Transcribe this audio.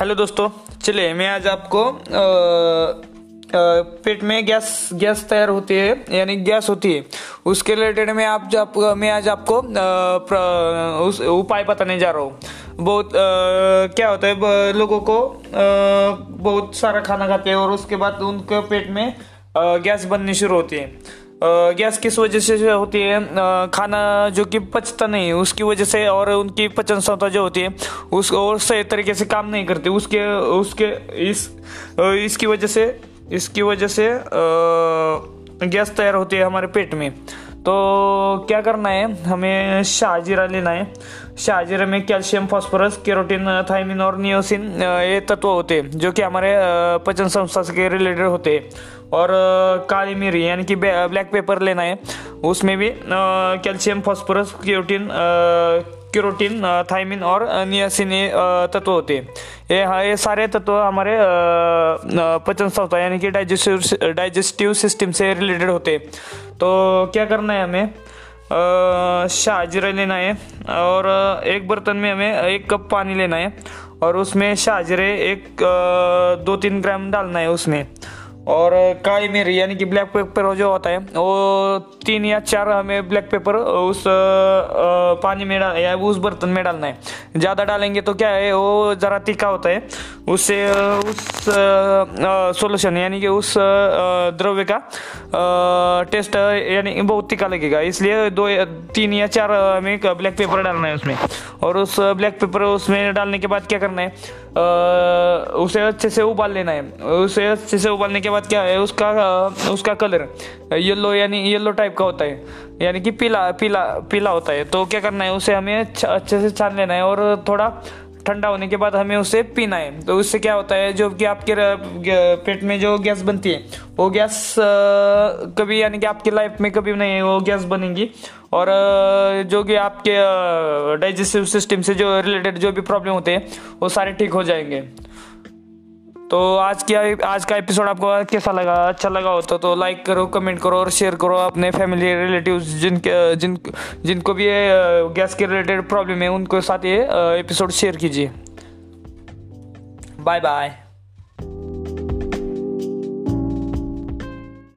Hello दोस्तों चलिए मैं आज आपको पेट में गैस गैस तैयार होती है यानी गैस होती है। उसके रिलेटेड मैं आप जब मैं आज आपको उस उपाय बताने जा रहा हूँ। बहुत अ, क्या होता है लोगों को अ, बहुत सारा खाना खाते हैं और उसके बाद उनके पेट में गैस बननी शुरू होती है। गैस किस वजह से होती है खाना जो कि पचता नहीं है, उसकी वजह से और उनकी पचन क्षमता जो होती है, उस और सही तरीके से काम नहीं करती, उसके उसके, इस इसकी वजह से, इसकी वजह से गैस तैयार होती है हमारे पेट में। तो क्या करना है, हमें शाहजीरा लेना है। शाहजीरा में कैल्शियम, फॉस्फोरस, केरोटिन थाइमिन और नियोसिन ये तत्व होते हैं, जो कि हमारे पचन संस्था से रिलेटेड होते हैं। और काली मिरी यानी कि ब्लैक पेपर लेना है। उसमें भी कैल्शियम फास्फोरस केरोटिन केरोटिन अ, थाइमिन और नियासिन तत्व होते हैं। ये ये सारे तत्व हमारे पचन संस्था यानी कि डाइजेस्टिव डाइजेस्टिव सिस्टम से रिलेटेड होते तो क्या करना है हमें? शाहजीरा लेना है और एक बर्तन में हमें एक कप पानी लेना है और उसमें शाहजीरे एक दो तीन ग्राम डालना है उसमें। और मिरी, यानी कि ब्लैक पेपर जो होता है, वो तीन या चार हमें ब्लैक पेपर उस पानी में डाल, या उस बर्तन में डालना है। ज़्यादा डालेंगे तो क्या है, वो ज़रा तीखा होता है। उससे उस सॉल्यूशन यानी कि उस द्रव्य का टेस्ट यानी बहुत तीखा लगेगा। इसलिए दो तीन या चार हमें ब्लैक पेपर डालना है उसमें। और उस ब्लैक पेपर उसमें डालने के बाद क्या करना है उसे अच्छे से उबाल लेना है। उसे अच्छे से उबालने के बाद क्या है, उसका उसका कलर येलो यानी येलो टाइप का होता है। यानी कि पीला पीला पीला होता है। तो क्या करना है, उसे हमें अच्छे से छान लेना है और थोड़ा ठंडा होने के बाद हमें उसे पीना है। तो उससे क्या होता है, जो कि आपके पेट में जो गैस बनती है, वो गैस कभी यानी कि आपकी लाइफ में कभी नहीं वो गैस बनेगी। और जो कि आपके डाइजेस्टिव सिस्टम से जो रिलेटेड जो भी प्रॉब्लम होते हैं, वो सारे ठीक हो जाएँगे। तो आज की आज का एपिसोड आपको कैसा लगा? अच्छा लगा हो तो, तो लाइक करो कमेंट करो और शेयर करो अपने फैमिली रिलेटिव जिनके जिन जिनको भी ये गैस के रिलेटेड प्रॉब्लम है उनके साथ ये एपिसोड शेयर कीजिए। Bye bye